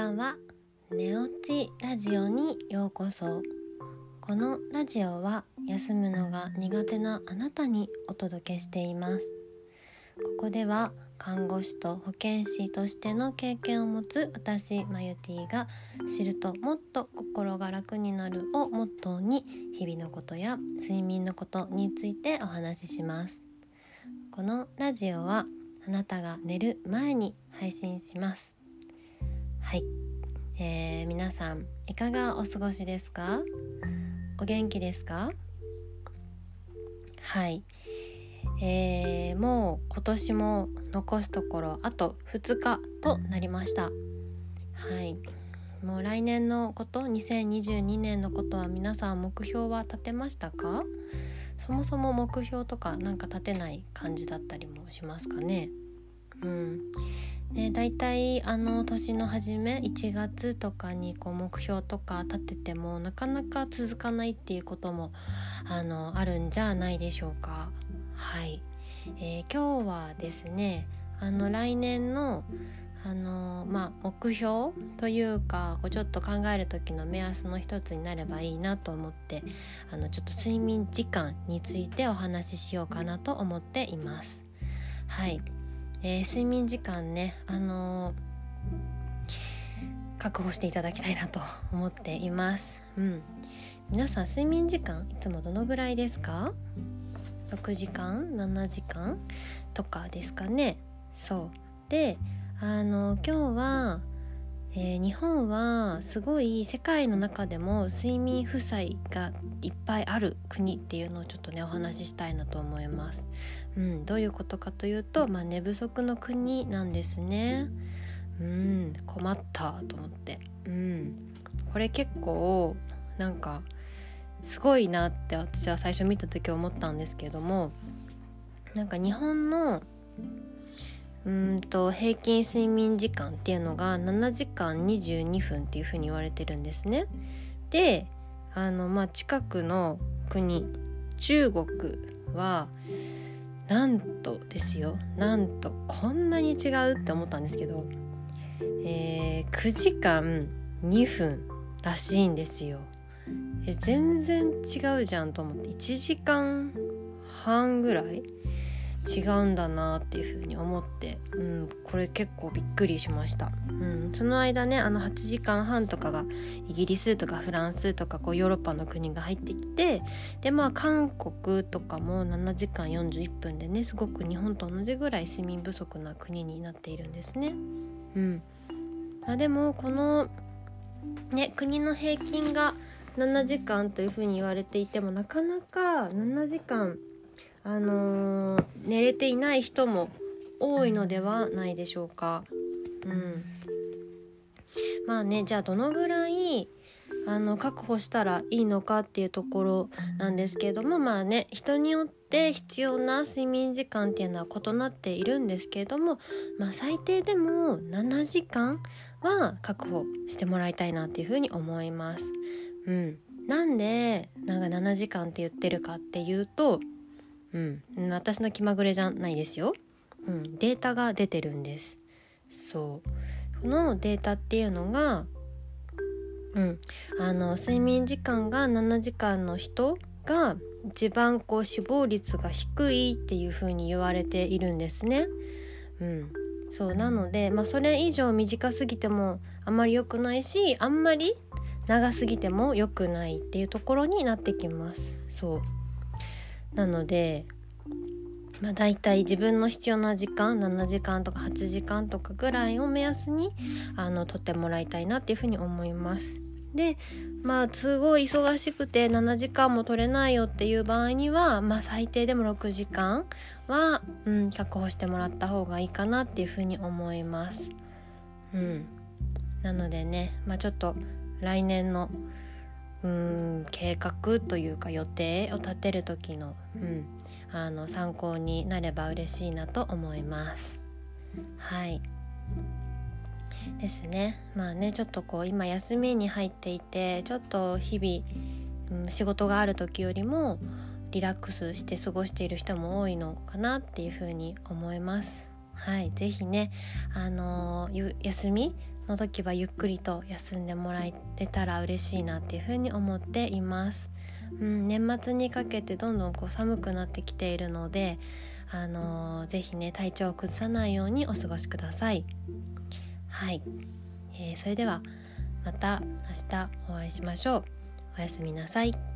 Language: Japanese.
ばんは。寝落ちラジオにようこそ。このラジオは休むのが苦手なあなたにお届けしています。ここでは看護師と保健師としての経験を持つ私マユティが知るともっと心が楽になるをモットーに日々のことや睡眠のことについてお話しします。このラジオはあなたが寝る前に配信します。はい、えー、皆さんいかがお過ごしですか？お元気ですか？はい。えー、もう今年も残すところあと2日となりました。はい。もう来年のこと2022年のことは皆さん目標は立てましたか？そもそも目標とかなんか立てない感じだったりもしますかね？うん。で大体あの年の初め1月とかにこう目標とか立ててもなかなか続かないっていうこともあのあるんじゃないでしょうか。はい、えー、今日はですねあの来年のあのまあ、目標というかこうちょっと考える時の目安の一つになればいいなと思ってあのちょっと睡眠時間についてお話ししようかなと思っています。はいえー、睡眠時間ねあのー、確保していただきたいなと思っています。うん。皆さん睡眠時間いつもどのぐらいですか？6時間？7時間？とかですかね。そう。であの今日はえー、日本はすごい世界の中でも睡眠負債がいっぱいある国っていうのをちょっとねお話ししたいなと思います。うん、どういうことかというと、まあ、寝不足の国なんですね。うん困ったと思って、うん、これ結構なんかすごいなって私は最初見た時思ったんですけどもなんか日本のうんと平均睡眠時間っていうのが7時間22分っていうふうに言われてるんですね。であのまあ近くの国中国はなんとですよ。なんとこんなに違うって思ったんですけど、えー、9時間2分らしいんですよ。え全然違うじゃんと思って。1時間半ぐらい違うんだなっていうふうに思って、うん、これ結構びっくりしました、うん、その間ねあの8時間半とかがイギリスとかフランスとかこうヨーロッパの国が入ってきてでまあ韓国とかも7時間41分でねすごく日本と同じぐらい睡眠不足な国になっているんですね。うんまあでもこのね国の平均が7時間というふうに言われていてもなかなか7時間あのー、寝れていない人も多いのではないでしょうか。うん、まあねじゃあどのぐらいあの確保したらいいのかっていうところなんですけれどもまあね人によって必要な睡眠時間っていうのは異なっているんですけれども、まあ、最低でも7時間は確保してもらいたいなっていうふうに思います。うん、なんでなんか7時間って言ってるかっていうとうん、私の気まぐれじゃないですよ、うん、データが出てるんです。そう。このデータっていうのがうん、あの睡眠時間が7時間の人が一番こう死亡率が低いっていう風に言われているんですね。うん、そう。なので、まあ、それ以上短すぎてもあんまり良くないしあんまり長すぎても良くないっていうところになってきます。そう。なのでまあ、大体自分の必要な時間7時間とか8時間とかぐらいを目安にあの取ってもらいたいなっていうふうに思います。でまあすごい忙しくて7時間も取れないよっていう場合には、まあ、最低でも6時間は、うん、確保してもらった方がいいかなっていうふうに思います。うん、なのでね、まあ、ちょっと来年のうん計画というか予定を立てる時の,、うん、あの参考になれば嬉しいなと思います。はいですねまあねちょっとこう今休みに入っていてちょっと日々、うん、仕事がある時よりもリラックスして過ごしている人も多いのかなっていうふうに思います。はい、ぜひね、あのー、休みの時はゆっくりと休んでもらえてたら嬉しいなっていうふうに思っています。うん、年末にかけてどんどんこう寒くなってきているので、あのー、ぜひね体調を崩さないようにお過ごしください。はい、えー、それではまた明日お会いしましょう。おやすみなさい。